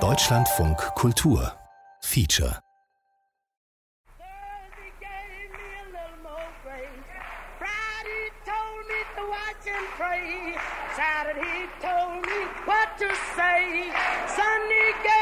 Deutschlandfunk Kultur Feature Saturday told me what to say. Sunday gave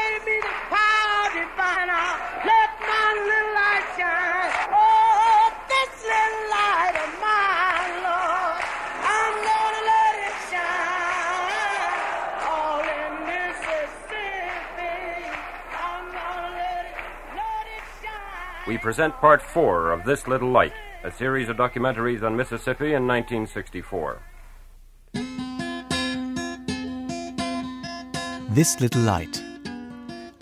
present part four of This Little Light, a series of documentaries on Mississippi in 1964. This Little Light.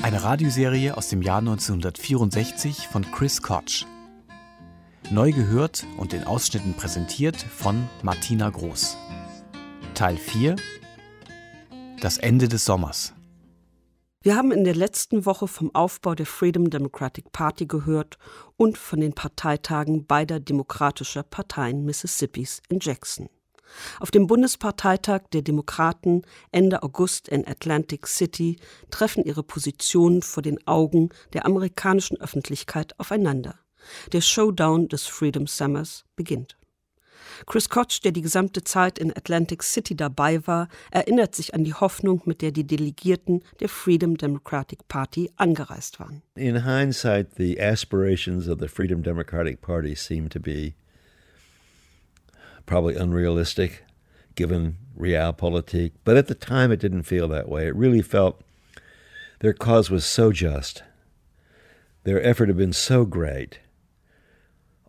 Eine Radioserie aus dem Jahr 1964 von Chris Koch. Neu gehört und in Ausschnitten präsentiert von Martina Groß. Teil 4 Das Ende des Sommers. Wir haben in der letzten Woche vom Aufbau der Freedom Democratic Party gehört und von den Parteitagen beider demokratischer Parteien Mississippis in Jackson. Auf dem Bundesparteitag der Demokraten Ende August in Atlantic City treffen ihre Positionen vor den Augen der amerikanischen Öffentlichkeit aufeinander. Der Showdown des Freedom Summers beginnt. Chris Koch, der die gesamte Zeit in Atlantic City dabei war, erinnert sich an die Hoffnung, mit der die Delegierten der Freedom Democratic Party angereist waren. In hindsight, the aspirations of the Freedom Democratic Party seem to be probably unrealistic given realpolitik. But at the time, it didn't feel that way. It really felt their cause was so just, their effort had been so great.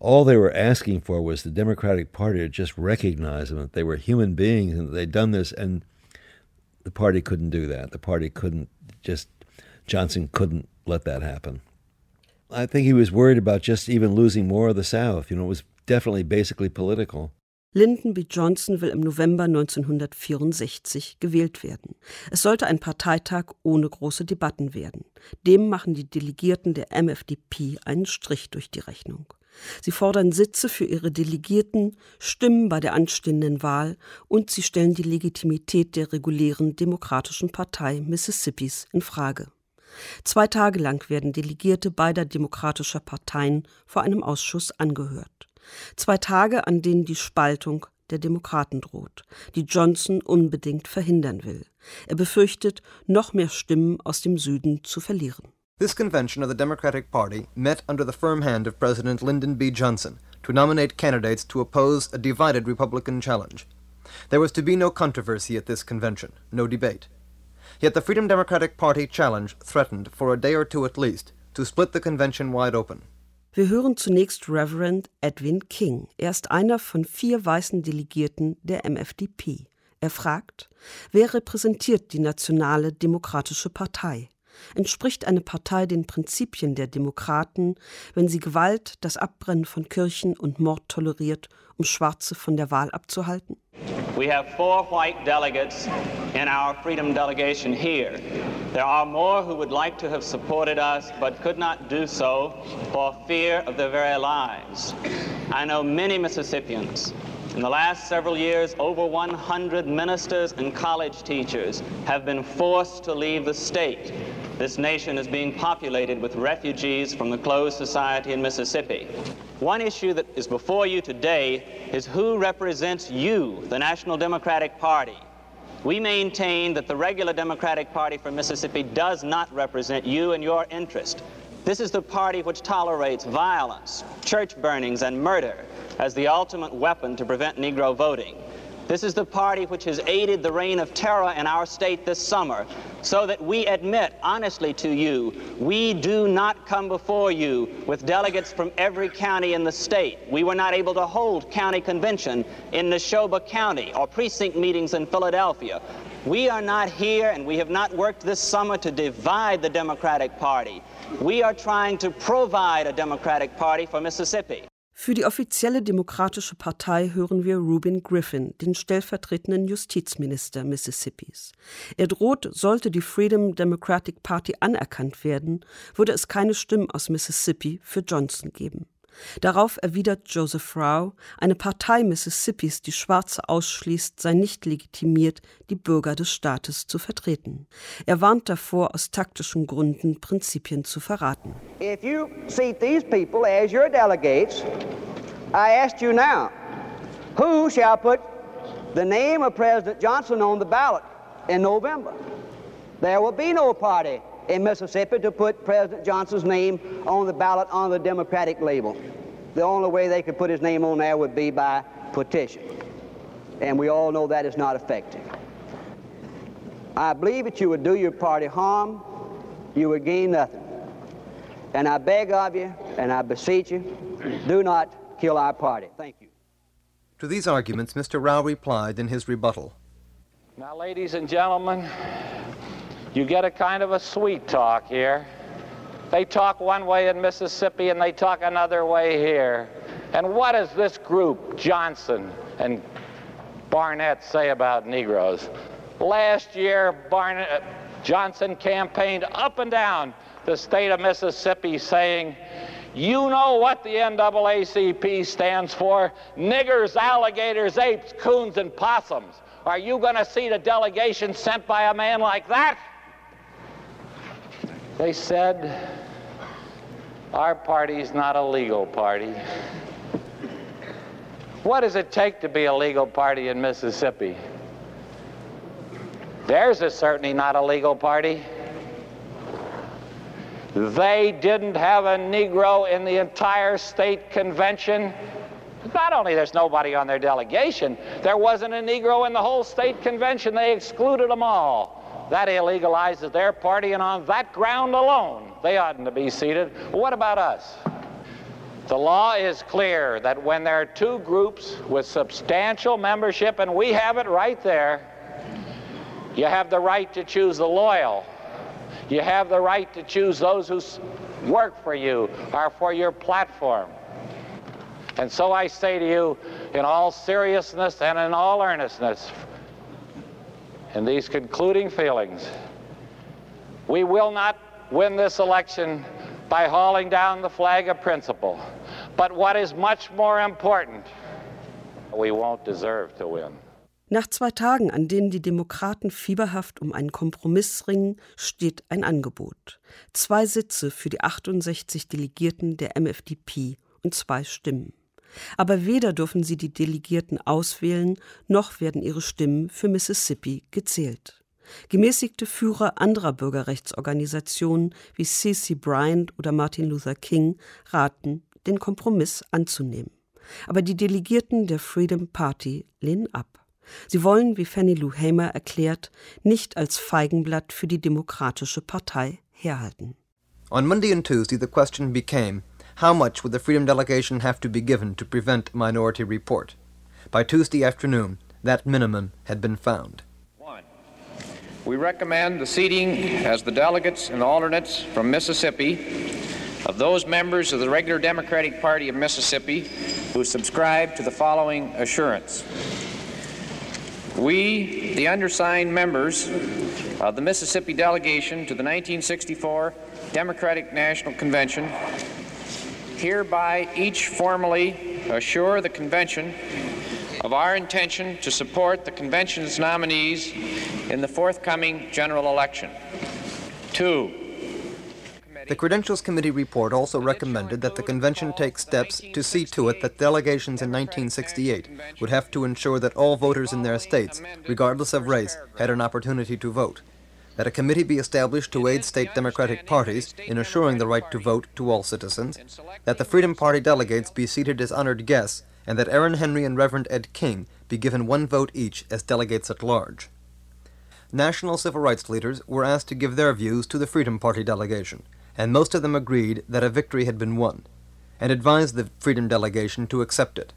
All they were asking for was the Democratic Party to just recognize them, that they were human beings and they'd done this, and the party couldn't do that. The party couldn't just, Johnson couldn't let that happen. I think he was worried about just even losing more of the South. You know, it was definitely basically political. Lyndon B. Johnson will im November 1964 gewählt werden. Es sollte ein Parteitag ohne große Debatten werden. Dem machen die Delegierten der MFDP einen Strich durch die Rechnung. Sie fordern Sitze für ihre Delegierten, stimmen bei der anstehenden Wahl und sie stellen die Legitimität der regulären Demokratischen Partei Mississippis in Frage. Zwei Tage lang werden Delegierte beider demokratischer Parteien vor einem Ausschuss angehört. Zwei Tage, an denen die Spaltung der Demokraten droht, die Johnson unbedingt verhindern will. Er befürchtet, noch mehr Stimmen aus dem Süden zu verlieren. This convention of the Democratic Party met under the firm hand of President Lyndon B. Johnson to nominate candidates to oppose a divided Republican challenge. There was to be no controversy at this convention, no debate. Yet the Freedom Democratic Party challenge threatened, for a day or two at least, to split the convention wide open. Wir hören zunächst Reverend Edwin King. Er ist einer von vier weißen Delegierten der MFDP. Er fragt, wer repräsentiert die Nationale Demokratische Partei? Entspricht eine Partei den Prinzipien der Demokraten, wenn sie Gewalt, das Abbrennen von Kirchen und Mord toleriert, um Schwarze von der Wahl abzuhalten? We have four white delegates in our freedom delegation here. There are more who would like to have supported us but could not do so for fear of their very lives. I know many Mississippians. In the last several years, over 100 ministers and college teachers have been forced to leave the state. This nation is being populated with refugees from the closed society in Mississippi. One issue that is before you today is who represents you, the National Democratic Party. We maintain that the regular Democratic Party from Mississippi does not represent you and your interest. This is the party which tolerates violence, church burnings, and murder as the ultimate weapon to prevent Negro voting. This is the party which has aided the reign of terror in our state this summer, so that we admit honestly to you, we do not come before you with delegates from every county in the state. We were not able to hold county convention in Neshoba County or precinct meetings in Philadelphia. We are not here and we have not worked this summer to divide the Democratic Party. We are trying to provide a Democratic Party for Mississippi. Für die offizielle Demokratische Partei hören wir Rubin Griffin, den stellvertretenden Justizminister Mississippis. Er droht, sollte die Freedom Democratic Party anerkannt werden, würde es keine Stimmen aus Mississippi für Johnson geben. Darauf erwidert Joseph Rao, eine Partei Mississippis, die Schwarze ausschließt, sei nicht legitimiert, die Bürger des Staates zu vertreten. Er warnt davor, aus taktischen Gründen Prinzipien zu verraten. If you seat these people as your delegates, I ask you now, who shall put the name of President Johnson on the ballot in November? There will be no party in Mississippi to put President Johnson's name on the ballot on the Democratic label. The only way they could put his name on there would be by petition. And we all know that is not effective. I believe that you would do your party harm, you would gain nothing. And I beg of you, and I beseech you, do not kill our party. Thank you. To these arguments, Mr. Rauh replied in his rebuttal. Now, ladies and gentlemen, you get a kind of a sweet talk here. They talk one way in Mississippi and they talk another way here. And what does this group, Johnson and Barnett, say about Negroes? Last year, Barnett, Johnson campaigned up and down the state of Mississippi saying, you know what the NAACP stands for niggers, alligators, apes, coons, and possums. Are you going to see the delegation sent by a man like that? They said, Our party's not a legal party. What does it take to be a legal party in Mississippi? Theirs is certainly not a legal party. They didn't have a Negro in the entire state convention. Not only there's nobody on their delegation, there wasn't a Negro in the whole state convention. They excluded them all. That illegalizes their party, and on that ground alone, they oughtn't to be seated. What about us? The law is clear that when there are two groups with substantial membership, and we have it right there, you have the right to choose the loyal. You have the right to choose those who work for you or for your platform. And so I say to you, in all seriousness and in all earnestness, in these concluding feelings. We will not win this election by hauling down the flag of principle. But what is much more important, we won't deserve to win. Nach zwei Tagen, an denen die Demokraten fieberhaft um einen Kompromiss ringen, steht ein Angebot. Zwei Sitze für die 68 Delegierten der MFDP und zwei Stimmen. Aber weder dürfen sie die Delegierten auswählen, noch werden ihre Stimmen für Mississippi gezählt. Gemäßigte Führer anderer Bürgerrechtsorganisationen wie C.C. Bryant oder Martin Luther King raten, den Kompromiss anzunehmen. Aber die Delegierten der Freedom Party lehnen ab. Sie wollen, wie Fannie Lou Hamer erklärt, nicht als Feigenblatt für die Demokratische Partei herhalten. On Monday and Tuesday the question became how much would the Freedom Delegation have to be given to prevent Minority Report? By Tuesday afternoon, that minimum had been found. One, we recommend the seating as the delegates and alternates from Mississippi of those members of the regular Democratic Party of Mississippi who subscribe to the following assurance. We, the undersigned members of the Mississippi delegation to the 1964 Democratic National Convention, hereby each formally assure the convention of our intention to support the convention's nominees in the forthcoming general election. Two, the Credentials Committee report also recommended that the convention take steps to see to it that delegations in 1968 would have to ensure that all voters in their states, regardless of race, had an opportunity to vote that a committee be established to aid state Democratic parties in assuring the right to vote to all citizens, that the Freedom Party delegates be seated as honored guests, and that Aaron Henry and Reverend Ed King be given one vote each as delegates at large. National civil rights leaders were asked to give their views to the Freedom Party delegation, and most of them agreed that a victory had been won, and advised the Freedom delegation to accept it.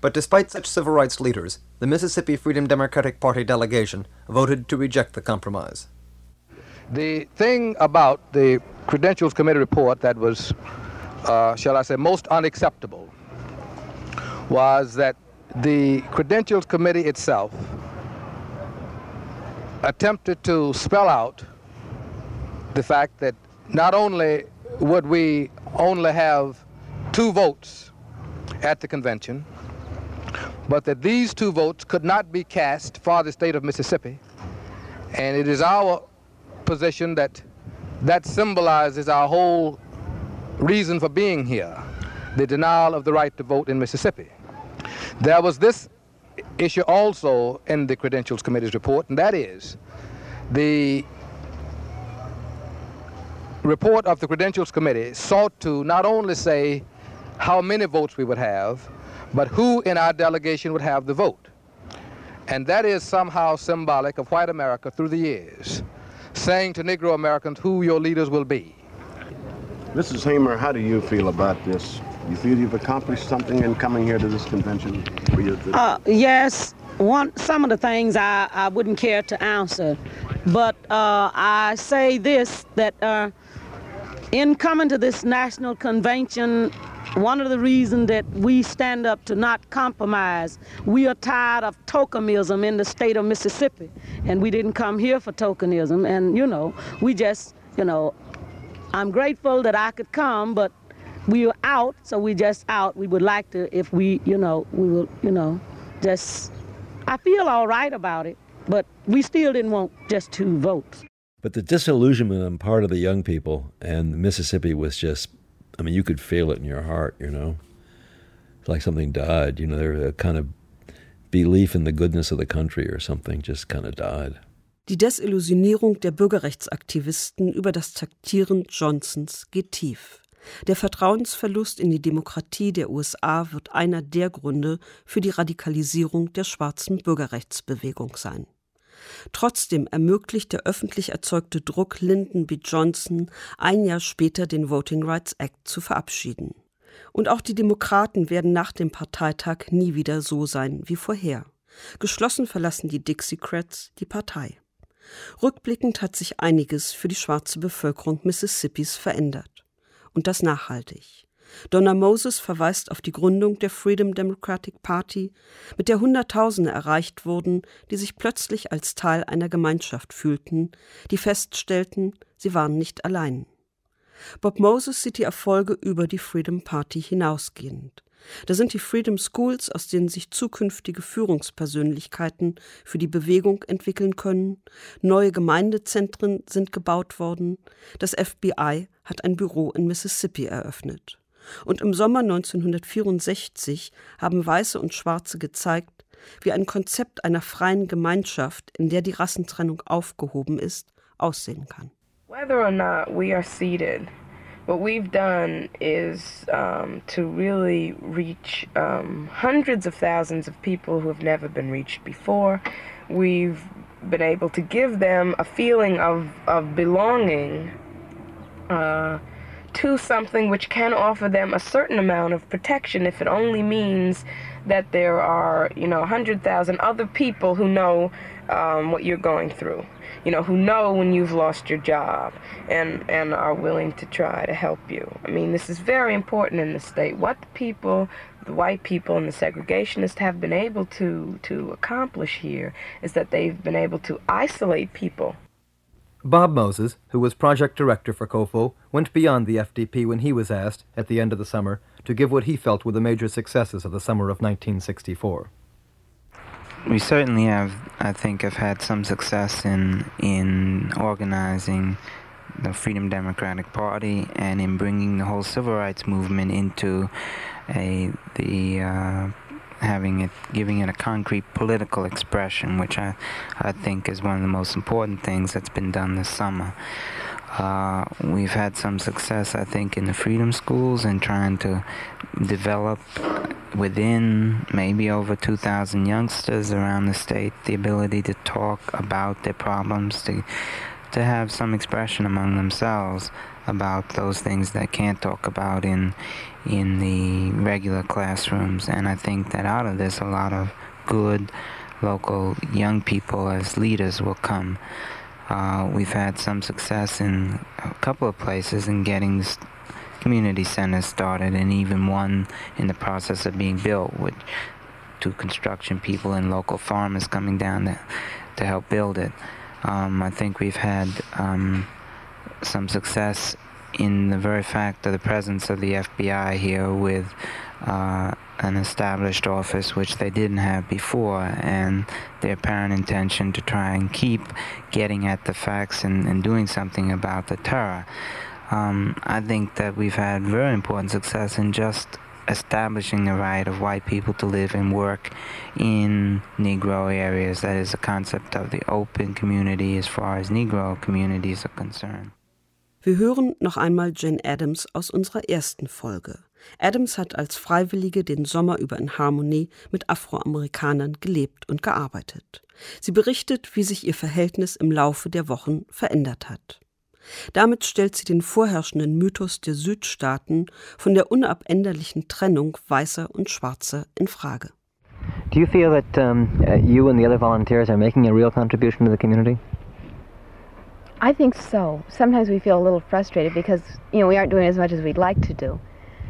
But despite such civil rights leaders, the Mississippi Freedom Democratic Party delegation voted to reject the compromise. The thing about the Credentials Committee report that was, uh, shall I say, most unacceptable was that the Credentials Committee itself attempted to spell out the fact that not only would we only have two votes at the convention, but that these two votes could not be cast for the state of Mississippi. And it is our position that that symbolizes our whole reason for being here the denial of the right to vote in Mississippi. There was this issue also in the Credentials Committee's report, and that is the report of the Credentials Committee sought to not only say how many votes we would have, but who in our delegation would have the vote. And that is somehow symbolic of white America through the years, saying to Negro Americans who your leaders will be. Mrs. Hamer, how do you feel about this? You feel you've accomplished something in coming here to this convention? Uh, yes, one some of the things I, I wouldn't care to answer, but uh, I say this that uh, in coming to this national convention, one of the reasons that we stand up to not compromise, we are tired of tokenism in the state of Mississippi, and we didn't come here for tokenism, and you know, we just, you know, I'm grateful that I could come, but we are out, so we just out. We would like to, if we, you know, we will, you know, just, I feel all right about it, but we still didn't want just two votes. But the disillusionment on part of the young people and Mississippi was just, I mean, you could feel it in your heart, you know? It's like something died, you know, there a kind of belief in the goodness of the country or something just kind of died. Die Desillusionierung der Bürgerrechtsaktivisten über das Taktieren Johnsons geht tief. Der Vertrauensverlust in die Demokratie der USA wird einer der Gründe für die Radikalisierung der schwarzen Bürgerrechtsbewegung sein. Trotzdem ermöglicht der öffentlich erzeugte Druck Lyndon B. Johnson, ein Jahr später den Voting Rights Act zu verabschieden. Und auch die Demokraten werden nach dem Parteitag nie wieder so sein wie vorher. Geschlossen verlassen die Dixiecrats die Partei. Rückblickend hat sich einiges für die schwarze Bevölkerung Mississippis verändert und das nachhaltig. Donna Moses verweist auf die Gründung der Freedom Democratic Party, mit der Hunderttausende erreicht wurden, die sich plötzlich als Teil einer Gemeinschaft fühlten, die feststellten, sie waren nicht allein. Bob Moses sieht die Erfolge über die Freedom Party hinausgehend. Da sind die Freedom Schools, aus denen sich zukünftige Führungspersönlichkeiten für die Bewegung entwickeln können. Neue Gemeindezentren sind gebaut worden. Das FBI hat ein Büro in Mississippi eröffnet. Und im Sommer 1964 haben Weiße und Schwarze gezeigt, wie ein Konzept einer freien Gemeinschaft, in der die Rassentrennung aufgehoben ist, aussehen kann. Whether or not we are seated what we've done is um, to really reach um, hundreds of thousands of people who have never been reached before. We've been able to give them a feeling of, of belonging uh, to something which can offer them a certain amount of protection if it only means that there are, you know, 100,000 other people who know um, what you're going through you know, who know when you've lost your job and, and are willing to try to help you. I mean, this is very important in the state. What the people, the white people and the segregationists have been able to, to accomplish here is that they've been able to isolate people. Bob Moses, who was project director for COFO, went beyond the FDP when he was asked, at the end of the summer, to give what he felt were the major successes of the summer of 1964 we certainly have, I think, have had some success in in organizing the Freedom Democratic Party and in bringing the whole civil rights movement into a the uh, having it giving it a concrete political expression, which I I think is one of the most important things that's been done this summer. Uh, we've had some success, I think, in the freedom schools and trying to develop within maybe over 2,000 youngsters around the state the ability to talk about their problems, to to have some expression among themselves about those things that can't talk about in in the regular classrooms. And I think that out of this, a lot of good local young people as leaders will come. Uh, we've had some success in a couple of places in getting community centers started, and even one in the process of being built with two construction people and local farmers coming down to, to help build it. Um, I think we've had um, some success in the very fact of the presence of the FBI here with uh, an established office which they didn't have before, and their apparent intention to try and keep getting at the facts and, and doing something about the terror. Um, I think that we've had very important success in just establishing the right of white people to live and work in Negro areas. That is the concept of the open community as far as Negro communities are concerned. Wir hören noch einmal Jane Addams aus unserer ersten Folge. Adams hat als Freiwillige den Sommer über in Harmonie mit Afroamerikanern gelebt und gearbeitet. Sie berichtet, wie sich ihr Verhältnis im Laufe der Wochen verändert hat. Damit stellt sie den vorherrschenden Mythos der Südstaaten von der unabänderlichen Trennung Weißer und Schwarzer in Frage. Do you feel that um, uh, you and the other volunteers are making a real contribution to the community? I think so. Sometimes we feel a little frustrated because, you know, we aren't doing as much as we'd like to do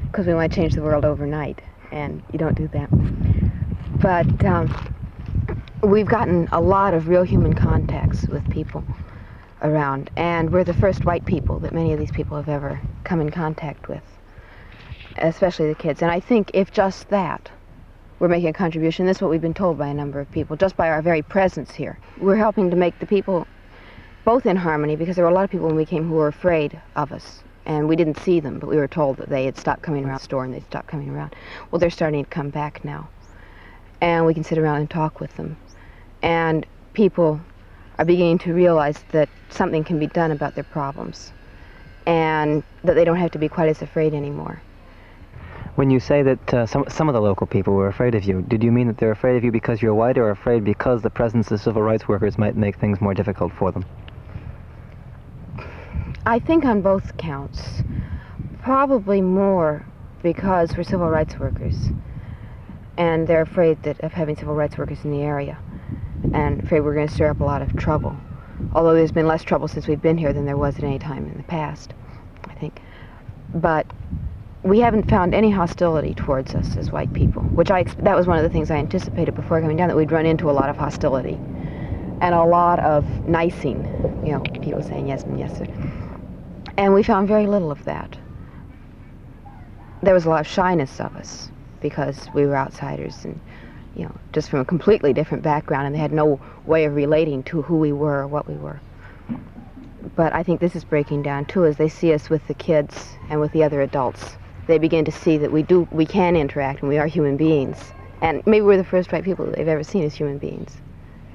because we want to change the world overnight, and you don't do that. But um, we've gotten a lot of real human contacts with people around, and we're the first white people that many of these people have ever come in contact with, especially the kids. And I think if just that, we're making a contribution. This is what we've been told by a number of people, just by our very presence here. We're helping to make the people both in harmony because there were a lot of people when we came who were afraid of us and we didn't see them but we were told that they had stopped coming around the store and they'd stopped coming around. Well they're starting to come back now and we can sit around and talk with them. And people are beginning to realize that something can be done about their problems and that they don't have to be quite as afraid anymore. When you say that uh, some, some of the local people were afraid of you, did you mean that they're afraid of you because you're white or afraid because the presence of civil rights workers might make things more difficult for them? I think on both counts. Probably more because we're civil rights workers. And they're afraid that of having civil rights workers in the area. And afraid we're going to stir up a lot of trouble. Although there's been less trouble since we've been here than there was at any time in the past, I think. But we haven't found any hostility towards us as white people, which I that was one of the things I anticipated before coming down that we'd run into a lot of hostility and a lot of nicing, you know, people saying yes and yes. Sir. And we found very little of that. There was a lot of shyness of us because we were outsiders and, you know, just from a completely different background and they had no way of relating to who we were or what we were. But I think this is breaking down too as they see us with the kids and with the other adults. They begin to see that we do, we can interact and we are human beings. And maybe we're the first white people they've ever seen as human beings,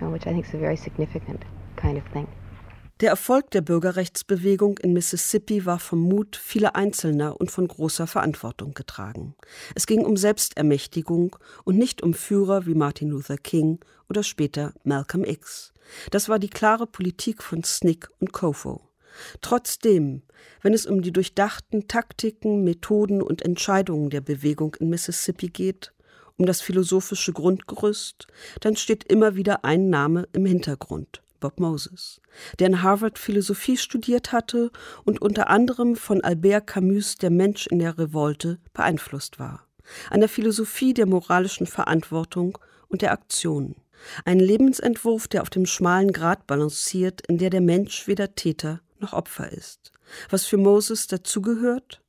you know, which I think is a very significant kind of thing. Der Erfolg der Bürgerrechtsbewegung in Mississippi war vom Mut vieler Einzelner und von großer Verantwortung getragen. Es ging um Selbstermächtigung und nicht um Führer wie Martin Luther King oder später Malcolm X. Das war die klare Politik von Snick und Kofo. Trotzdem, wenn es um die durchdachten Taktiken, Methoden und Entscheidungen der Bewegung in Mississippi geht, um das philosophische Grundgerüst, dann steht immer wieder ein Name im Hintergrund. Bob Moses, der in Harvard Philosophie studiert hatte und unter anderem von Albert Camus Der Mensch in der Revolte beeinflusst war. Einer Philosophie der moralischen Verantwortung und der Aktion. Ein Lebensentwurf, der auf dem schmalen Grat balanciert, in der der Mensch weder Täter noch Opfer ist. Was für Moses dazugehört?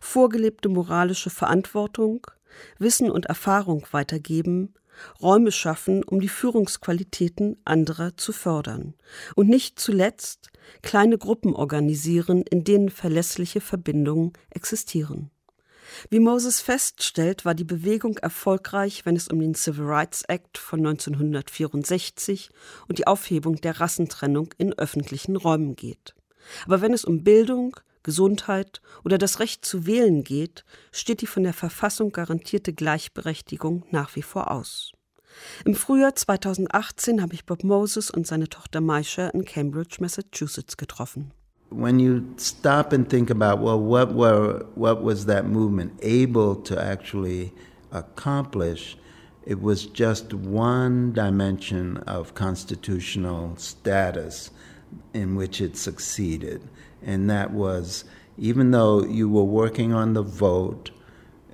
Vorgelebte moralische Verantwortung, Wissen und Erfahrung weitergeben, Räume schaffen, um die Führungsqualitäten anderer zu fördern. Und nicht zuletzt kleine Gruppen organisieren, in denen verlässliche Verbindungen existieren. Wie Moses feststellt, war die Bewegung erfolgreich, wenn es um den Civil Rights Act von 1964 und die Aufhebung der Rassentrennung in öffentlichen Räumen geht. Aber wenn es um Bildung, Gesundheit oder das Recht zu wählen geht, steht die von der Verfassung garantierte Gleichberechtigung nach wie vor aus. Im Frühjahr 2018 habe ich Bob Moses und seine Tochter Maisha in Cambridge, Massachusetts getroffen. When you stop and think about, well, what were what was that movement able to actually accomplish? It was just one dimension of constitutional status in which it succeeded. And that was even though you were working on the vote,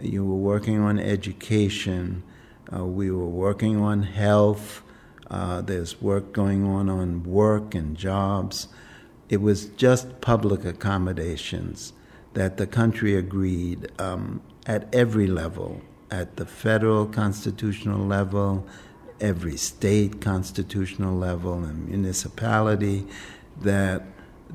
you were working on education, uh, we were working on health, uh, there's work going on on work and jobs. It was just public accommodations that the country agreed um, at every level, at the federal constitutional level, every state constitutional level, and municipality, that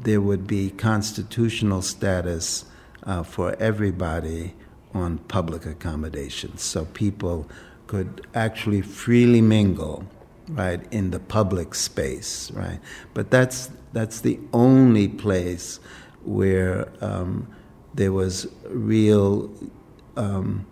there would be constitutional status uh, for everybody on public accommodations. So people could actually freely mingle, right, in the public space, right? But that's, that's the only place where um, there was real um,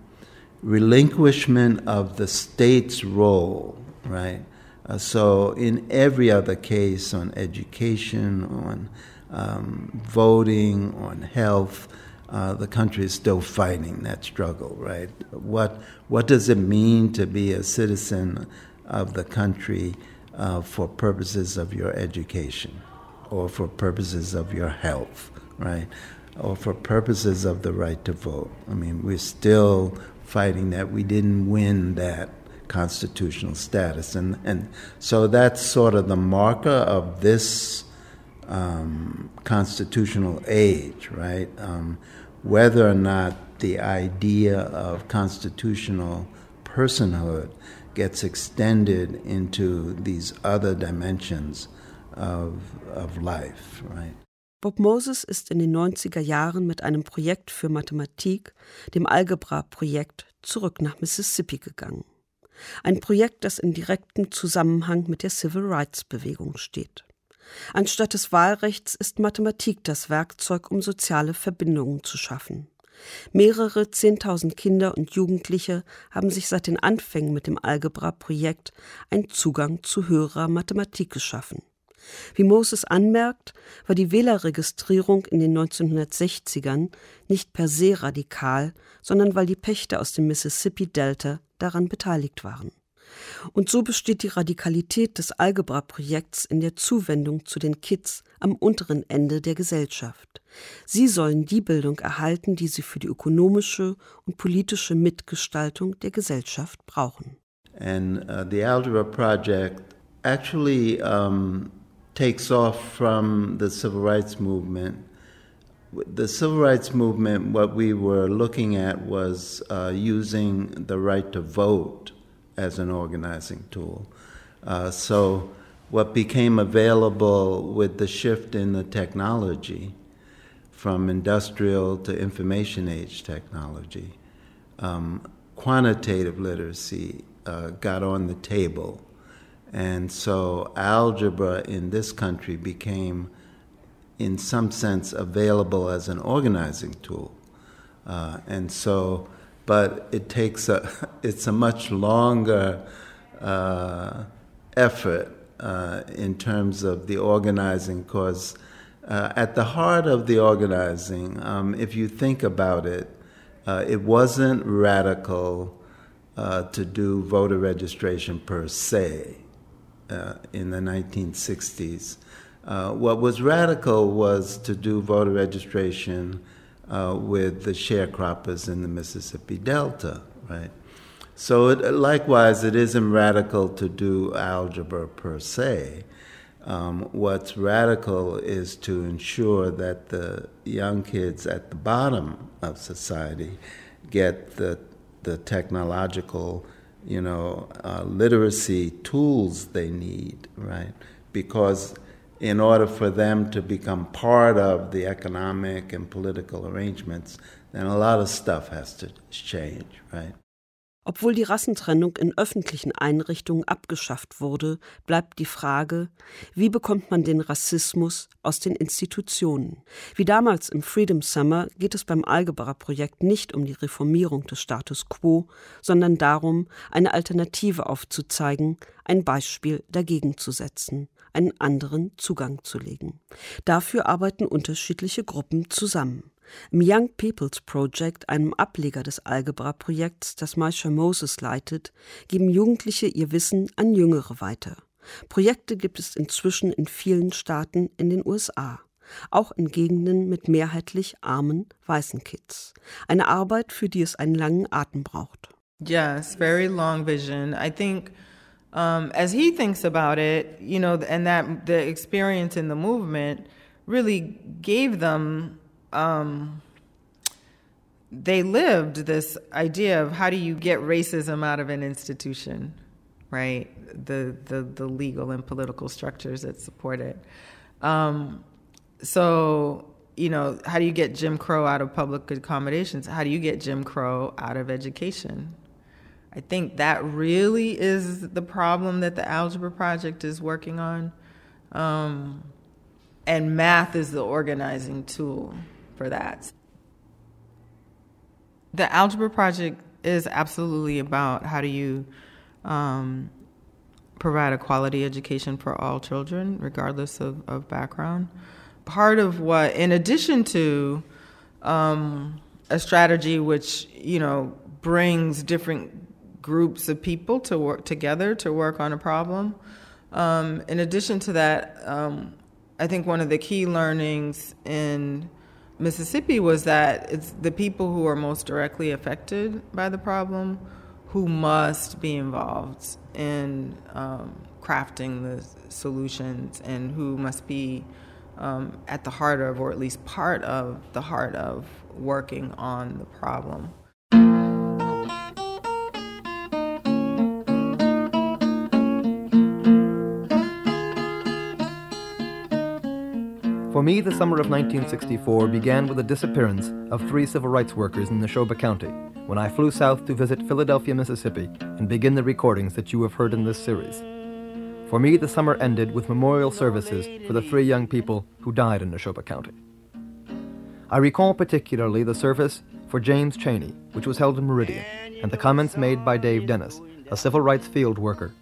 relinquishment of the state's role, right? Uh, so, in every other case on education, on um, voting, on health, uh, the country is still fighting that struggle, right? What, what does it mean to be a citizen of the country uh, for purposes of your education or for purposes of your health, right? Or for purposes of the right to vote? I mean, we're still fighting that. We didn't win that constitutional status. And, and so that's sort of the marker of this um, constitutional age, right? Um, whether or not the idea of constitutional personhood gets extended into these other dimensions of, of life, right? Bob Moses ist in den 90er Jahren mit einem Projekt für Mathematik, dem Algebra-Projekt, zurück nach Mississippi gegangen. Ein Projekt, das in direktem Zusammenhang mit der Civil Rights Bewegung steht. Anstatt des Wahlrechts ist Mathematik das Werkzeug, um soziale Verbindungen zu schaffen. Mehrere Zehntausend Kinder und Jugendliche haben sich seit den Anfängen mit dem Algebra-Projekt einen Zugang zu höherer Mathematik geschaffen. Wie Moses anmerkt, war die Wählerregistrierung in den 1960ern nicht per se radikal, sondern weil die Pächter aus dem Mississippi-Delta daran beteiligt waren. Und so besteht die Radikalität des Algebra-Projekts in der Zuwendung zu den Kids am unteren Ende der Gesellschaft. Sie sollen die Bildung erhalten, die sie für die ökonomische und politische Mitgestaltung der Gesellschaft brauchen. And uh, the Algebra Project actually um, takes off from the civil rights movement. The civil rights movement, what we were looking at was uh, using the right to vote as an organizing tool. Uh, so, what became available with the shift in the technology from industrial to information age technology, um, quantitative literacy uh, got on the table. And so, algebra in this country became, in some sense, available as an organizing tool. Uh, and so, but it takes a it's a much longer uh, effort uh, in terms of the organizing because uh, at the heart of the organizing um, if you think about it uh, it wasn't radical uh, to do voter registration per se in the 1960s what was radical was to do voter registration uh, with the sharecroppers in the Mississippi Delta, right? So, it, likewise, it isn't radical to do algebra per se. Um, what's radical is to ensure that the young kids at the bottom of society get the, the technological, you know, uh, literacy tools they need, right? Because in order for them to become part of the economic and political arrangements, then a lot of stuff has to change, right? Obwohl die Rassentrennung in öffentlichen Einrichtungen abgeschafft wurde, bleibt die Frage, wie bekommt man den Rassismus aus den Institutionen? Wie damals im Freedom Summer geht es beim Algebra-Projekt nicht um die Reformierung des Status quo, sondern darum, eine Alternative aufzuzeigen, ein Beispiel dagegen zu setzen einen anderen Zugang zu legen. Dafür arbeiten unterschiedliche Gruppen zusammen. Im Young People's Project, einem Ableger des Algebra-Projekts, das Maisha Moses leitet, geben Jugendliche ihr Wissen an Jüngere weiter. Projekte gibt es inzwischen in vielen Staaten in den USA, auch in Gegenden mit mehrheitlich armen weißen Kids. Eine Arbeit, für die es einen langen Atem braucht. Yes, very long vision. I think um, as he thinks about it, you know, and that the experience in the movement really gave them um, they lived this idea of how do you get racism out of an institution, right? The the, the legal and political structures that support it. Um, so you know, how do you get Jim Crow out of public accommodations? How do you get Jim Crow out of education? I think that really is the problem that the Algebra Project is working on. Um, and math is the organizing tool for that. The Algebra Project is absolutely about how do you um, provide a quality education for all children, regardless of, of background. Part of what, in addition to um, a strategy which, you know, brings different groups of people to work together to work on a problem. Um, in addition to that, um, I think one of the key learnings in Mississippi was that it's the people who are most directly affected by the problem who must be involved in um, crafting the solutions and who must be um, at the heart of, or at least part of, the heart of working on the problem. For me, the summer of 1964 began with the disappearance of three civil rights workers in Neshoba County when I flew south to visit Philadelphia, Mississippi, and begin the recordings that you have heard in this series. For me, the summer ended with memorial services for the three young people who died in Neshoba County. I recall particularly the service for James Chaney, which was held in Meridian, and the comments made by Dave Dennis, a civil rights field worker.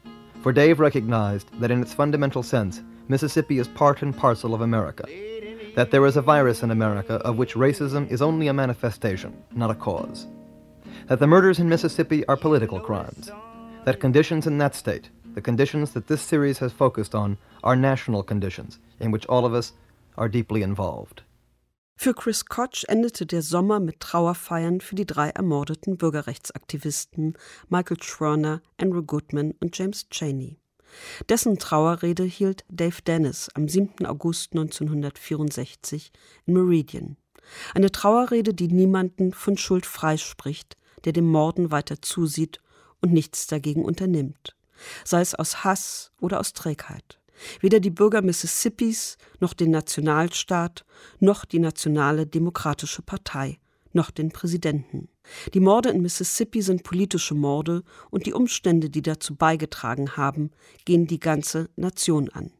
For Dave recognized that in its fundamental sense, Mississippi is part and parcel of America. That there is a virus in America of which racism is only a manifestation, not a cause. That the murders in Mississippi are political crimes. That conditions in that state, the conditions that this series has focused on, are national conditions, in which all of us are deeply involved. Für Chris Koch endete der Sommer mit Trauerfeiern für die drei ermordeten Bürgerrechtsaktivisten Michael Schwerner, Andrew Goodman und James Cheney. Dessen Trauerrede hielt Dave Dennis am 7. August 1964 in Meridian. Eine Trauerrede, die niemanden von Schuld freispricht, der dem Morden weiter zusieht und nichts dagegen unternimmt, sei es aus Hass oder aus Trägheit. Weder die Bürger Mississippis, noch den Nationalstaat, noch die Nationale Demokratische Partei, noch den Präsidenten. Die Morde in Mississippi sind politische Morde und die Umstände, die dazu beigetragen haben, gehen die ganze Nation an.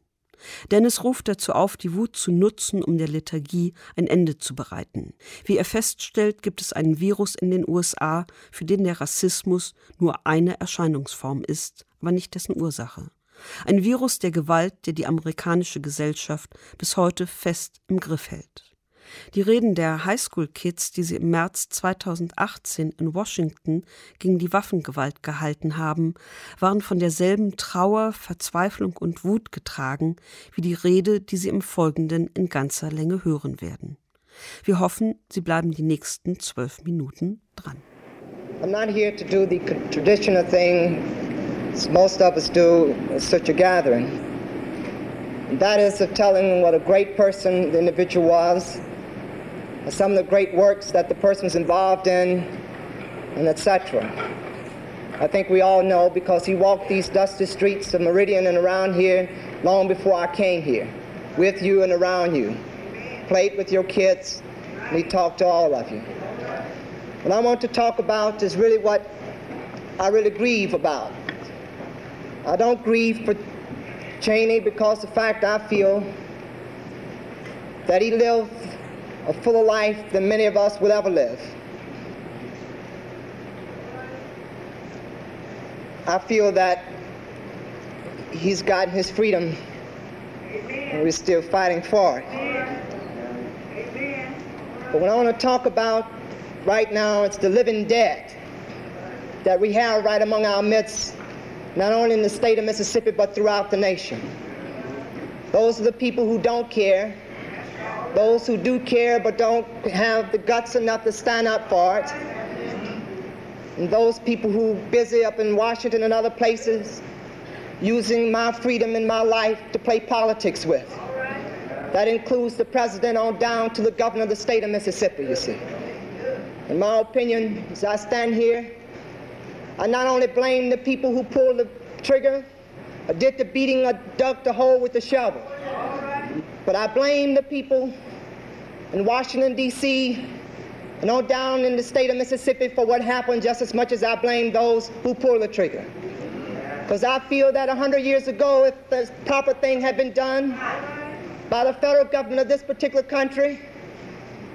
Dennis ruft dazu auf, die Wut zu nutzen, um der Lethargie ein Ende zu bereiten. Wie er feststellt, gibt es einen Virus in den USA, für den der Rassismus nur eine Erscheinungsform ist, aber nicht dessen Ursache. Ein Virus der Gewalt, der die amerikanische Gesellschaft bis heute fest im Griff hält. Die Reden der Highschool-Kids, die sie im März 2018 in Washington gegen die Waffengewalt gehalten haben, waren von derselben Trauer, Verzweiflung und Wut getragen wie die Rede, die sie im Folgenden in ganzer Länge hören werden. Wir hoffen, Sie bleiben die nächsten zwölf Minuten dran. I'm not here to do the traditional thing most of us do at such a gathering. that is of telling what a great person the individual was, some of the great works that the person was involved in, and etc. I think we all know because he walked these dusty streets of Meridian and around here long before I came here, with you and around you, played with your kids, and he talked to all of you. What I want to talk about is really what I really grieve about. I don't grieve for Chaney because the fact I feel that he lived a fuller life than many of us will ever live. I feel that he's gotten his freedom and we're still fighting for it. But what I want to talk about right now, it's the living dead that we have right among our midst, not only in the state of Mississippi, but throughout the nation. Those are the people who don't care, those who do care but don't have the guts enough to stand up for it, and those people who busy up in Washington and other places using my freedom and my life to play politics with. That includes the president on down to the governor of the state of Mississippi, you see. In my opinion, as I stand here, I not only blame the people who pulled the trigger, did the beating, or dug the hole with the shovel, but I blame the people in Washington, D.C., and on down in the state of Mississippi for what happened just as much as I blame those who pulled the trigger. Because I feel that 100 years ago, if the proper thing had been done by the federal government of this particular country,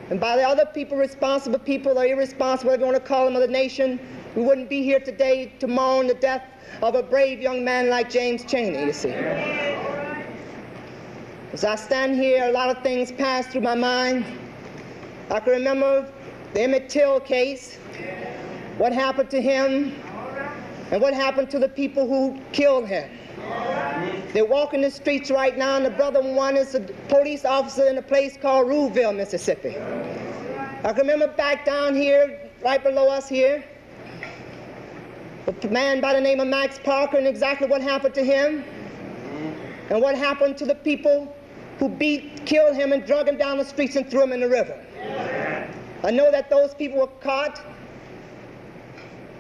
and by the other people, responsible people or irresponsible, whatever you want to call them, of the nation, we wouldn't be here today to mourn the death of a brave young man like James Chaney, you see. As I stand here, a lot of things pass through my mind. I can remember the Emmett Till case, what happened to him, and what happened to the people who killed him. They're walking the streets right now, and the brother one is a police officer in a place called Ruleville, Mississippi. I can remember back down here, right below us here, a man by the name of Mack Parker, and exactly what happened to him, and what happened to the people who beat, killed him, and drug him down the streets and threw him in the river. I know that those people were caught,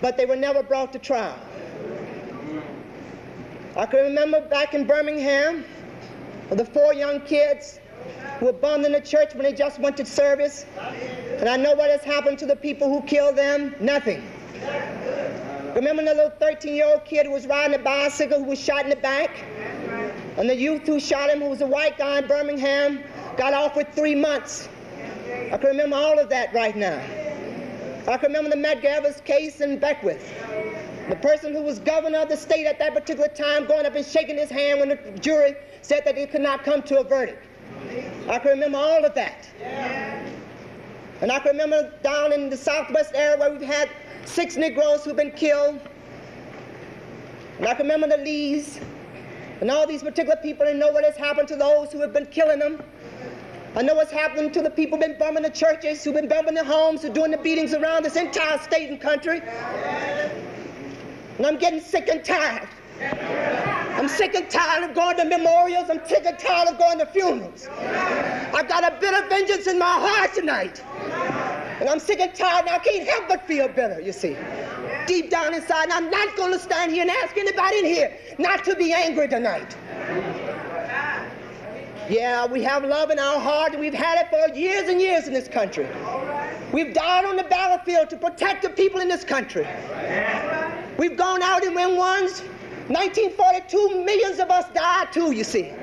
but they were never brought to trial. I can remember back in Birmingham, the four young kids who were bummed in the church when they just went to service. And I know what has happened to the people who killed them? Nothing. Remember the little 13-year-old kid who was riding a bicycle who was shot in the back? And the youth who shot him, who was a white guy in Birmingham, got off with three months. I can remember all of that right now. I can remember the Matt Medgar case in Beckwith. The person who was governor of the state at that particular time going up and shaking his hand when the jury said that it could not come to a verdict. I can remember all of that. And I can remember down in the southwest area where we've had six Negroes who've been killed. And I can remember the Lees and all these particular people and know what has happened to those who have been killing them. I know what's happening to the people who've been bombing the churches, who've been bombing the homes, who're doing the beatings around this entire state and country. And I'm getting sick and tired. I'm sick and tired of going to memorials. I'm sick and tired of going to funerals. I've got a bit of vengeance in my heart tonight. And I'm sick and tired, and I can't help but feel better, you see. Deep down inside, and I'm not going to stand here and ask anybody in here not to be angry tonight. Yeah, we have love in our heart, and we've had it for years and years in this country. We've died on the battlefield to protect the people in this country. We've gone out and won ones. 1942, millions of us died too, you see.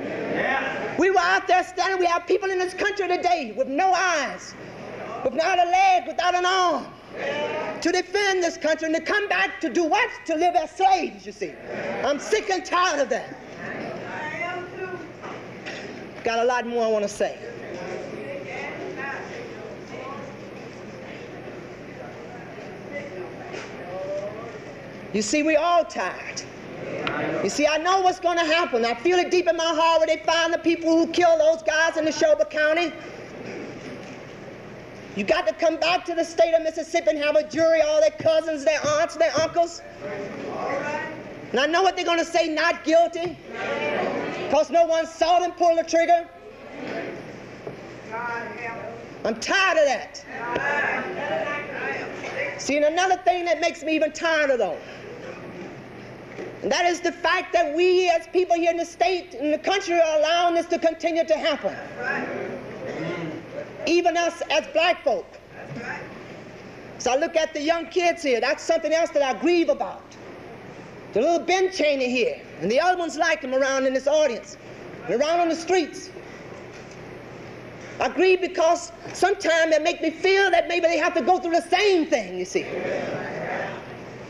We were out there standing. We have people in this country today with no eyes, without a leg, without an arm, to defend this country and to come back to do what? To live as slaves, you see. I'm sick and tired of that. I am too. Got a lot more I want to say. You see, we all tired. You see, I know what's going to happen. I feel it deep in my heart when they find the people who killed those guys in the Neshoba County. You got to come back to the state of Mississippi and have a jury, all their cousins, their aunts, their uncles. And I know what they're going to say, not guilty, because no one saw them pull the trigger. I'm tired of that. See, and another thing that makes me even tireder, though, and that is the fact that we as people here in the state and the country are allowing this to continue to happen. Even us as black folk. So I look at the young kids here, that's something else that I grieve about. The little Ben Chaney here, and the other ones like him around in this audience, and around on the streets. I grieve because sometimes it make me feel that maybe they have to go through the same thing, you see.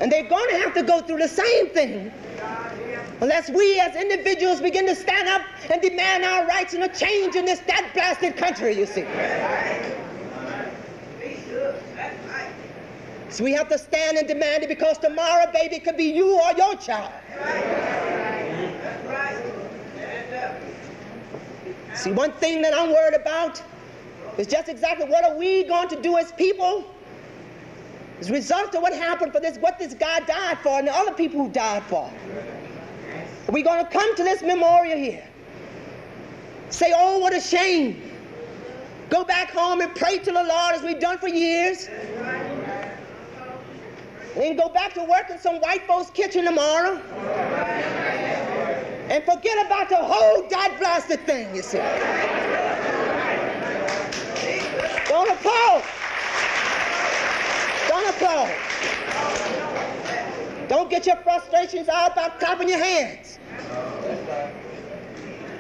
And they're going to have to go through the same thing unless we as individuals begin to stand up and demand our rights and a change in this that blasted country, you see. So we have to stand and demand it because tomorrow, baby, could be you or your child. See, one thing that I'm worried about is just exactly what are we going to do as people as a result of what happened for this, what this guy died for and the other people who died for. Are we going to come to this memorial here? Say, oh, what a shame. Go back home and pray to the Lord as we've done for years. and go back to work in some white folks' kitchen tomorrow and forget about the whole God blasted thing, you see. Don't applaud. Don't applaud. Don't get your frustrations out by clapping your hands.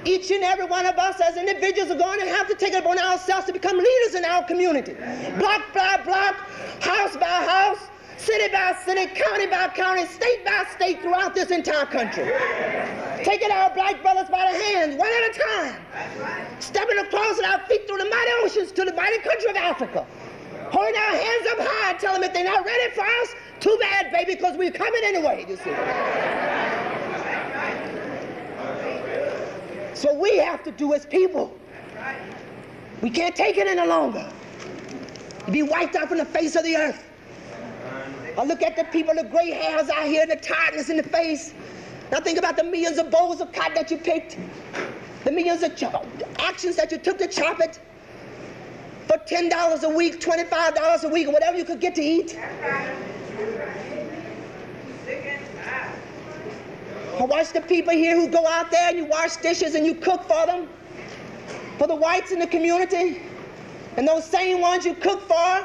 Each and every one of us as individuals are going to have to take it upon ourselves to become leaders in our community. Block by block, house by house, city by city, county by county, state by state throughout this entire country. Taking our black brothers by the hands, one at a time. Stepping across our feet through the mighty oceans to the mighty country of Africa. Holding our hands up high telling them if they're not ready for us, too bad, baby, because we're coming anyway, you see. So we have to do as people. We can't take it any longer. Be wiped out from the face of the earth. I look at the people, the gray hairs out here, and the tiredness in the face. Now think about the millions of bowls of cotton that you picked, the millions of actions that you took to chop it for $10 a week, $25 a week, whatever you could get to eat. I watch the people here who go out there and you wash dishes and you cook for them, for the whites in the community, and those same ones you cook for,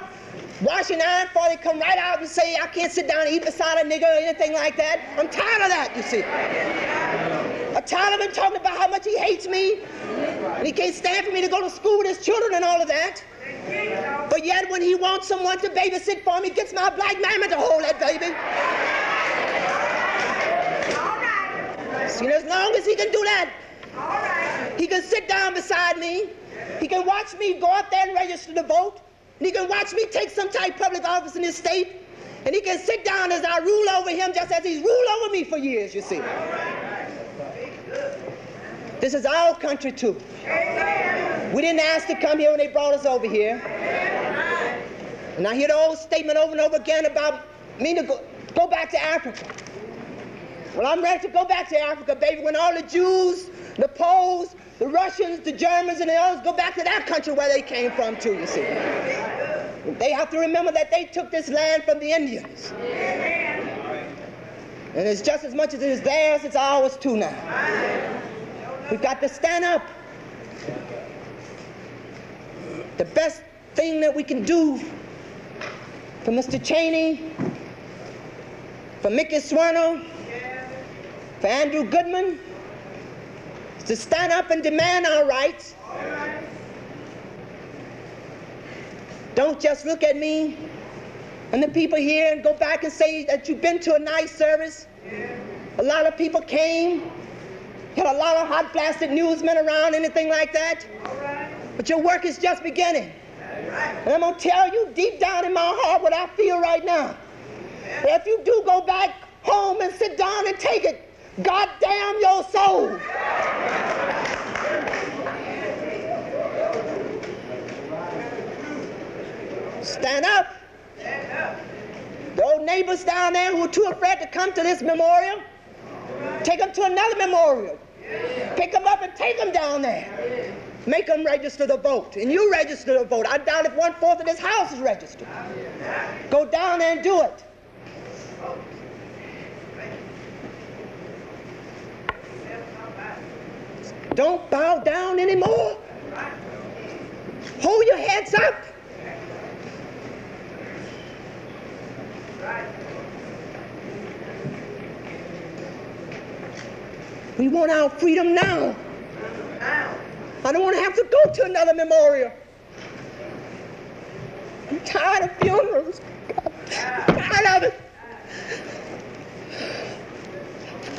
wash and iron for, they come right out and say, I can't sit down and eat beside a nigger or anything like that. I'm tired of that, you see. I'm tired of him talking about how much he hates me, and he can't stand for me to go to school with his children and all of that. But yet when he wants someone to babysit for him, he gets my black mama to hold that baby. See, as long as he can do that, he can sit down beside me. He can watch me go out there and register to vote. And he can watch me take some type public office in his state. And he can sit down as I rule over him just as he's ruled over me for years, you see. This is our country too. We didn't ask to come here when they brought us over here. And I hear the old statement over and over again about me to go, go back to Africa. Well, I'm ready to go back to Africa, baby, when all the Jews, the Poles, the Russians, the Germans, and the others go back to that country where they came from, too, you see. They have to remember that they took this land from the Indians. And it's just as much as it is theirs, it's ours, too, now. We've got to stand up. The best thing that we can do for Mr. Chaney, for Mickey Schwerner, for Andrew Goodman, to stand up and demand our rights. Don't just look at me and the people here and go back and say that you've been to a nice service. A lot of people came, had a lot of hot blasted newsmen around, anything like that. But your work is just beginning. And I'm going to tell you deep down in my heart what I feel right now. That if you do go back home and sit down and take it, God damn your soul. Stand up. The old neighbors down there who are too afraid to come to this memorial, take them to another memorial. Pick them up and take them down there. Make them register to vote. And you register to vote. I doubt if one fourth of this house is registered. Go down there and do it. Don't bow down anymore. Hold your heads up. We want our freedom now. I don't want to have to go to another memorial. I'm tired of funerals. I'm tired of it.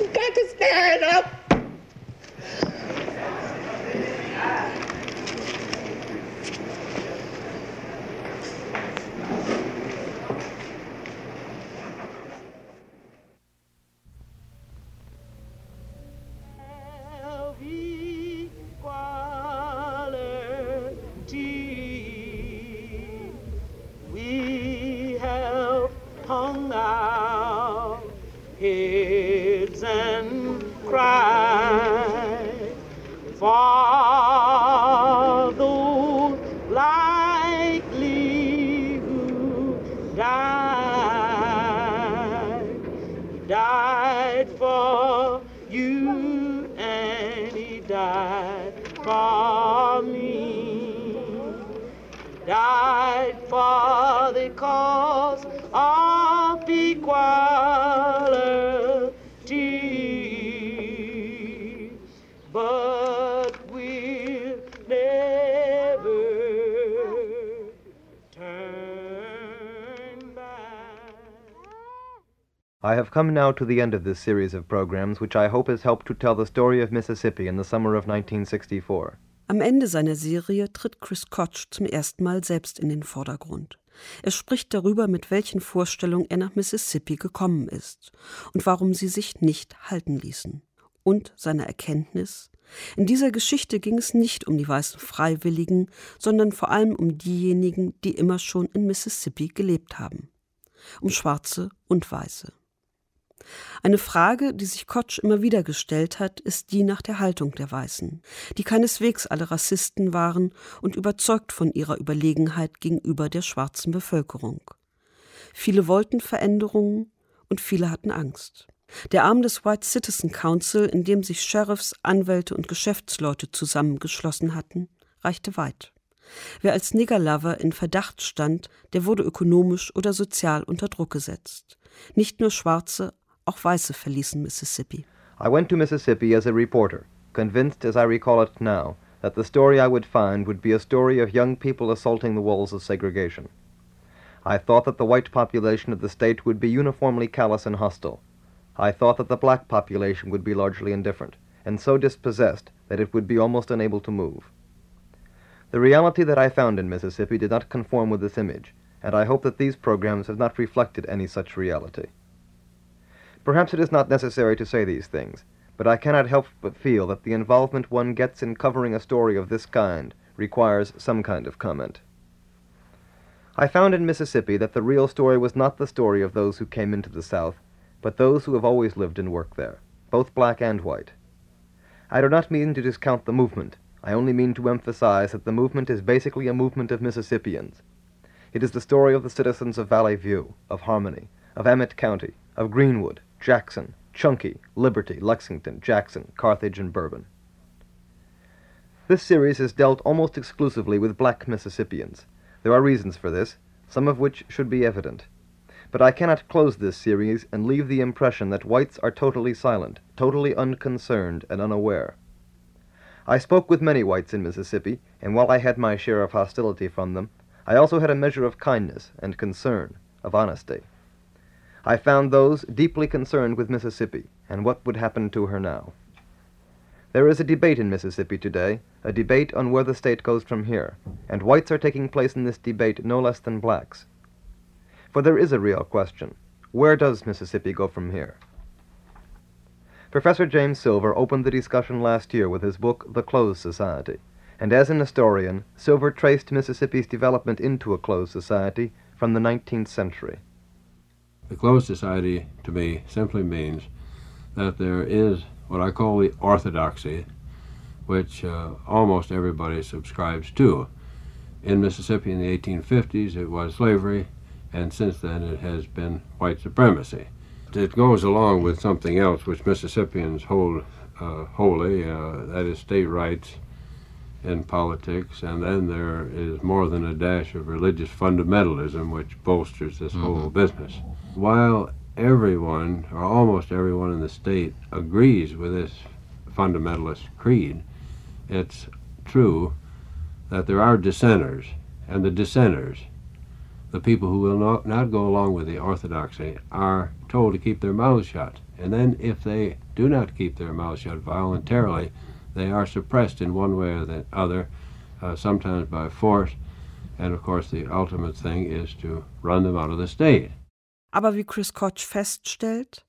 You got to stand up. Come now to the end of this series of programs, which I hope has helped to tell the story of Mississippi in the summer of 1964. Am Ende seiner Serie tritt Chris Koch zum ersten Mal selbst in den Vordergrund. Er spricht darüber, mit welchen Vorstellungen er nach Mississippi gekommen ist und warum sie sich nicht halten ließen. Und seine Erkenntnis, in dieser Geschichte ging es nicht um die weißen Freiwilligen, sondern vor allem um diejenigen, die immer schon in Mississippi gelebt haben. Um Schwarze und Weiße. Eine Frage, die sich Koch immer wieder gestellt hat, ist die nach der Haltung der Weißen, die keineswegs alle Rassisten waren und überzeugt von ihrer Überlegenheit gegenüber der schwarzen Bevölkerung. Viele wollten Veränderungen und viele hatten Angst. Der Arm des White Citizen Council, in dem sich Sheriffs, Anwälte und Geschäftsleute zusammengeschlossen hatten, reichte weit. Wer als Niggerlover in Verdacht stand, der wurde ökonomisch oder sozial unter Druck gesetzt. Nicht nur Schwarze, auch Weiße verließen Mississippi. I went to Mississippi as a reporter, convinced as I recall it now that the story I would find would be a story of young people assaulting the walls of segregation. I thought that the white population of the state would be uniformly callous and hostile. I thought that the black population would be largely indifferent, and so dispossessed that it would be almost unable to move. The reality that I found in Mississippi did not conform with this image, and I hope that these programs have not reflected any such reality. Perhaps it is not necessary to say these things, but I cannot help but feel that the involvement one gets in covering a story of this kind requires some kind of comment. I found in Mississippi that the real story was not the story of those who came into the South, but those who have always lived and worked there, both black and white. I do not mean to discount the movement. I only mean to emphasize that the movement is basically a movement of Mississippians. It is the story of the citizens of Valley View, of Harmony, of Amite County, of Greenwood, Jackson, Chunky, Liberty, Lexington, Jackson, Carthage, and Bourbon. This series has dealt almost exclusively with black Mississippians. There are reasons for this, some of which should be evident. But I cannot close this series and leave the impression that whites are totally silent, totally unconcerned, and unaware. I spoke with many whites in Mississippi, and while I had my share of hostility from them, I also had a measure of kindness and concern, of honesty. I found those deeply concerned with Mississippi and what would happen to her now. There is a debate in Mississippi today, a debate on where the state goes from here, and whites are taking place in this debate no less than blacks. For there is a real question where does Mississippi go from here? Professor James Silver opened the discussion last year with his book, The Closed Society, and as an historian, Silver traced Mississippi's development into a closed society from the 19th century. The closed society, to me, simply means that there is what I call the orthodoxy, which uh, almost everybody subscribes to. In Mississippi in the 1850s, it was slavery, and since then it has been white supremacy. It goes along with something else which Mississippians hold uh, holy, uh, that is state rights in politics, and then there is more than a dash of religious fundamentalism which bolsters this mm-hmm. whole business. While everyone, or almost everyone in the state, agrees with this fundamentalist creed, it's true that there are dissenters, and the dissenters, the people who will not, not go along with the orthodoxy, are told to keep their mouths shut. And then, if they do not keep their mouths shut voluntarily, they are suppressed in one way or the other, uh, sometimes by force. And of course, the ultimate thing is to run them out of the state. Aber wie Chris Koch feststellt,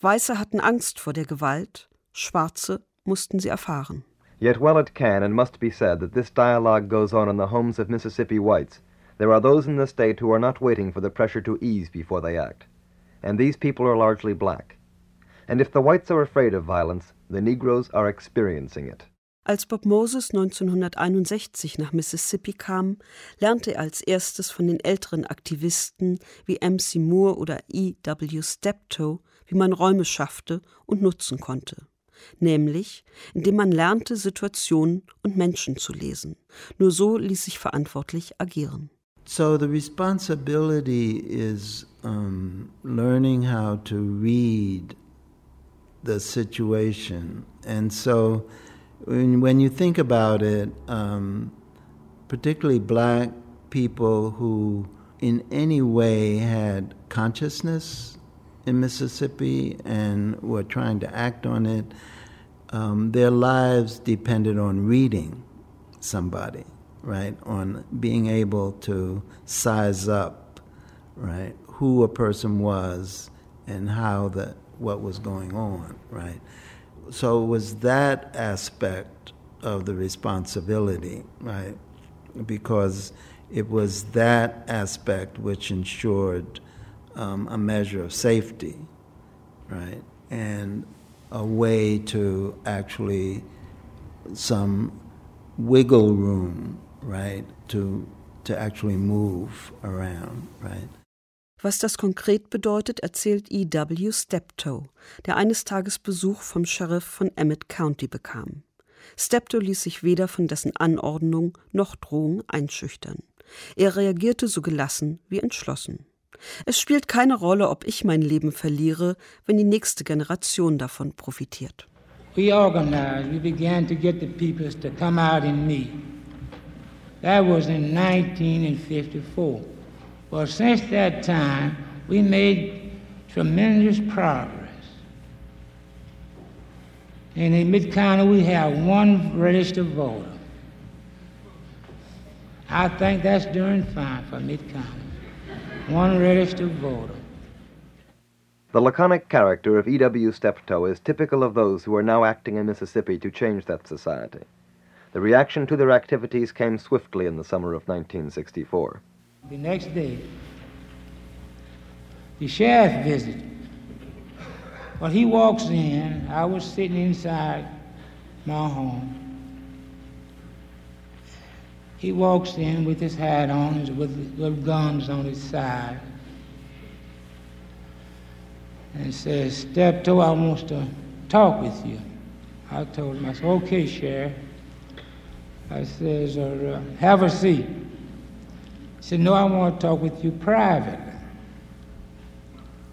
Weiße hatten Angst vor der Gewalt, Schwarze mussten sie erfahren. Yet while it can and must be said that this dialogue goes on in the homes of Mississippi whites, there are those in the state who are not waiting for the pressure to ease before they act. And these people are largely black. And if the whites are afraid of violence, the Negroes are experiencing it. Als Bob Moses 1961 nach Mississippi kam, lernte er als erstes von den älteren Aktivisten wie MC Moore oder E. W. Steptoe, wie man Räume schaffte und nutzen konnte. nämlich indem man lernte, Situationen und Menschen zu lesen. Nur so ließ sich verantwortlich agieren. So the responsibility is um, learning how to read the situation. And so when, when you think about it, um, particularly black people who in any way had consciousness in Mississippi and were trying to act on it, um, their lives depended on reading somebody, right? On being able to size up, right? Who a person was and how the what was going on, right? So it was that aspect of the responsibility, right? Because it was that aspect which ensured um, a measure of safety, right? And a way to actually some wiggle room, right? To, to actually move around, right? Was das konkret bedeutet, erzählt E.W. Steptoe, der eines Tages Besuch vom Sheriff von Emmett County bekam. Steptoe ließ sich weder von dessen Anordnung noch Drohung einschüchtern. Er reagierte so gelassen wie entschlossen. Es spielt keine Rolle, ob ich mein Leben verliere, wenn die nächste Generation davon profitiert. We organized, we began to get the peoples to come out and meet. That was in 1954. Well, since that time, we made tremendous progress. And In Mid County, we have one registered voter. I think that's doing fine for Mid County. One registered voter. The laconic character of E.W. Steptoe is typical of those who are now acting in Mississippi to change that society. The reaction to their activities came swiftly in the summer of 1964. The next day, the sheriff visited. When he walks in, I was sitting inside my home. He walks in with his hat on, with, with guns on his side, and says, Steptoe, I want to talk with you. I told him, I said, okay, Sheriff. I says, uh, have a seat. He said, No, I want to talk with you privately.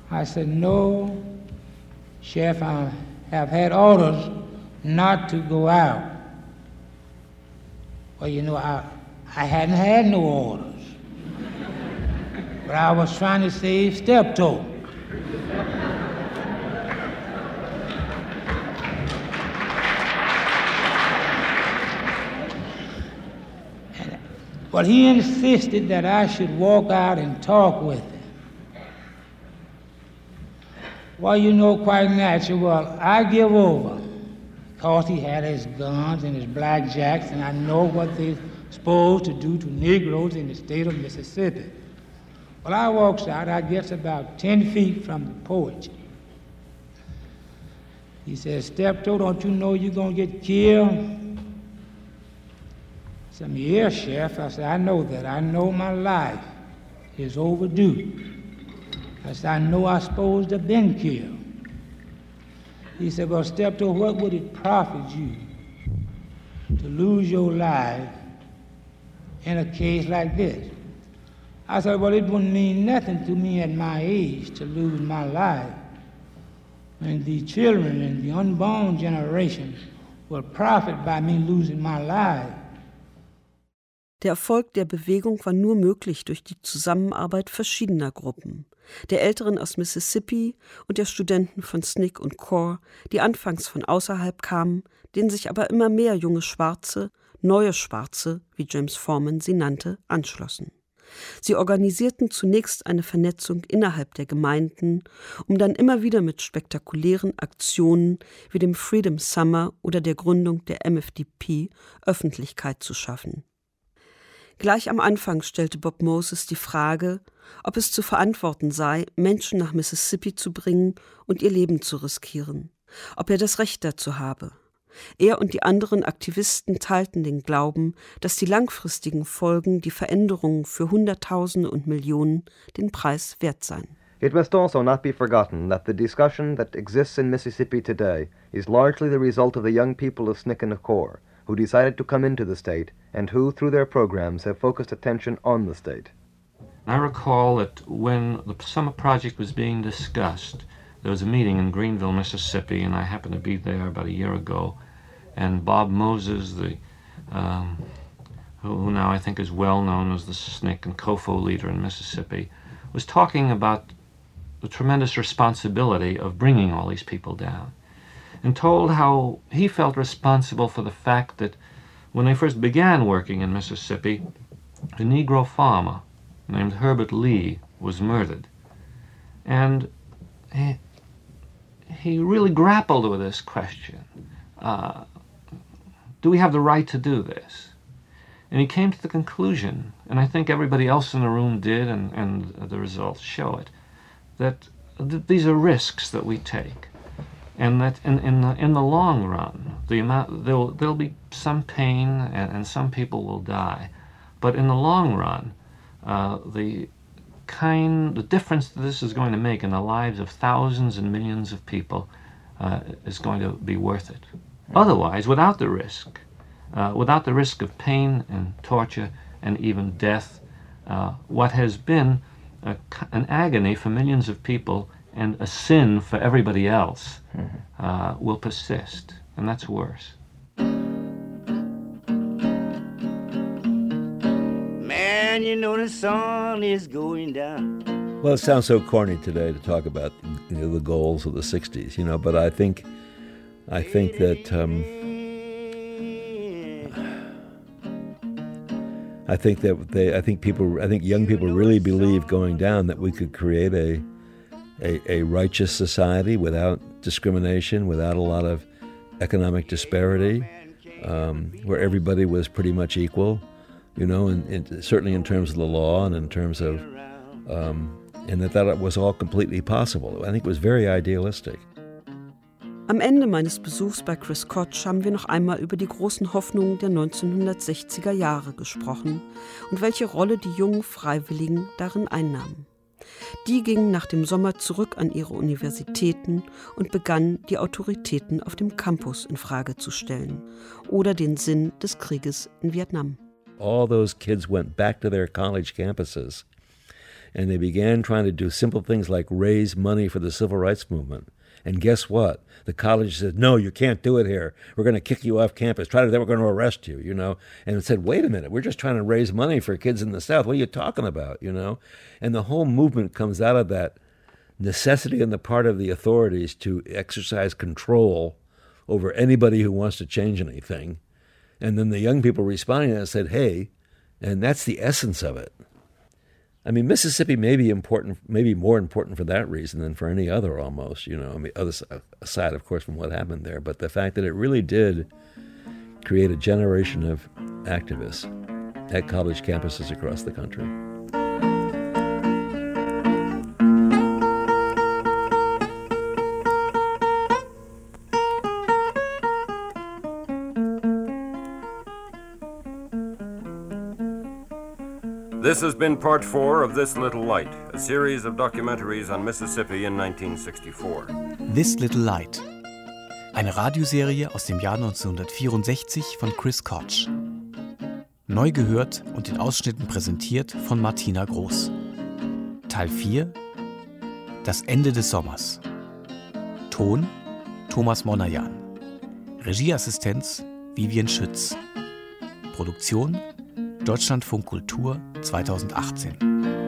I said, No, Chef, I have had orders not to go out. Well, you know, I, I hadn't had no orders. but I was trying to save Steptoe. But he insisted that I should walk out and talk with him. Well, you know, quite natural. Well, I give over because he had his guns and his blackjacks, and I know what they're supposed to do to Negroes in the state of Mississippi. Well, I walks out, I gets about 10 feet from the porch. He says, Steptoe, don't you know you're going to get killed? Said, Yes, Chef. I said, I know that. I know my life is overdue. I said, I know I'm supposed to have been killed. He said, Well, Steptoe, what would it profit you to lose your life in a case like this? I said, Well, it wouldn't mean nothing to me at my age to lose my life. And the children and the unborn generation will profit by me losing my life. Der Erfolg der Bewegung war nur möglich durch die Zusammenarbeit verschiedener Gruppen, der Älteren aus Mississippi und der Studenten von SNCC und CORE, die anfangs von außerhalb kamen, denen sich aber immer mehr junge Schwarze, neue Schwarze, wie James Foreman sie nannte, anschlossen. Sie organisierten zunächst eine Vernetzung innerhalb der Gemeinden, um dann immer wieder mit spektakulären Aktionen wie dem Freedom Summer oder der Gründung der MFDP Öffentlichkeit zu schaffen. Gleich am Anfang stellte Bob Moses die Frage, ob es zu verantworten sei, Menschen nach Mississippi zu bringen und ihr Leben zu riskieren, ob er das Recht dazu habe. Er und die anderen Aktivisten teilten den Glauben, dass die langfristigen Folgen, die Veränderungen für Hunderttausende und Millionen den Preis wert seien. It must also not be forgotten that the discussion that exists in Mississippi today is largely the result of the young people of CORE who decided to come into the state and who, through their programs, have focused attention on the state. I recall that when the summer project was being discussed, there was a meeting in Greenville, Mississippi, and I happened to be there about a year ago. And Bob Moses, the um, who now I think is well known as the SNCC and COFO leader in Mississippi, was talking about the tremendous responsibility of bringing all these people down, and told how he felt responsible for the fact that when they first began working in Mississippi, a Negro farmer named Herbert Lee was murdered. And he, he really grappled with this question uh, Do we have the right to do this? And he came to the conclusion, and I think everybody else in the room did, and, and the results show it, that th- these are risks that we take. And that in, in, the, in the long run, the amount, there'll, there'll be some pain and, and some people will die. But in the long run, uh, the kind, the difference that this is going to make in the lives of thousands and millions of people uh, is going to be worth it. Otherwise, without the risk, uh, without the risk of pain and torture and even death, uh, what has been a, an agony for millions of people and a sin for everybody else uh, will persist, and that's worse. Man, you know the sun is going down. Well, it sounds so corny today to talk about you know, the goals of the '60s, you know. But I think, I think that um, I think that they, I think people, I think young people really believe going down that we could create a, a, a righteous society without discrimination, without a lot of economic disparity, um, where everybody was pretty much equal, you know, and, and certainly in terms of the law and in terms of, um, and that that was all completely possible. I think it was very idealistic. Am Ende meines Besuchs bei Chris Koch haben wir noch einmal über die großen Hoffnungen der 1960er Jahre gesprochen und welche Rolle die jungen Freiwilligen darin einnahmen. Die gingen nach dem Sommer zurück an ihre Universitäten und begannen, die Autoritäten auf dem Campus in Frage zu stellen oder den Sinn des Krieges in Vietnam. All those kids went back to their college campuses and they began trying to do simple things like raise money for the civil rights movement. And guess what? The college said, no, you can't do it here. We're going to kick you off campus. Try to, then we're going to arrest you, you know? And it said, wait a minute, we're just trying to raise money for kids in the South. What are you talking about, you know? And the whole movement comes out of that necessity on the part of the authorities to exercise control over anybody who wants to change anything. And then the young people responding to that said, hey, and that's the essence of it. I mean, Mississippi may be important, maybe more important for that reason than for any other almost, you know, I mean, other aside, of course, from what happened there, but the fact that it really did create a generation of activists at college campuses across the country. This has been part four of This Little Light, a series of documentaries on Mississippi in 1964. This Little Light. Eine Radioserie aus dem Jahr 1964 von Chris Koch. Neu gehört und in Ausschnitten präsentiert von Martina Groß. Teil 4 Das Ende des Sommers. Ton Thomas Monajan. Regieassistenz Vivian Schütz. Produktion Deutschlandfunk Kultur 2018.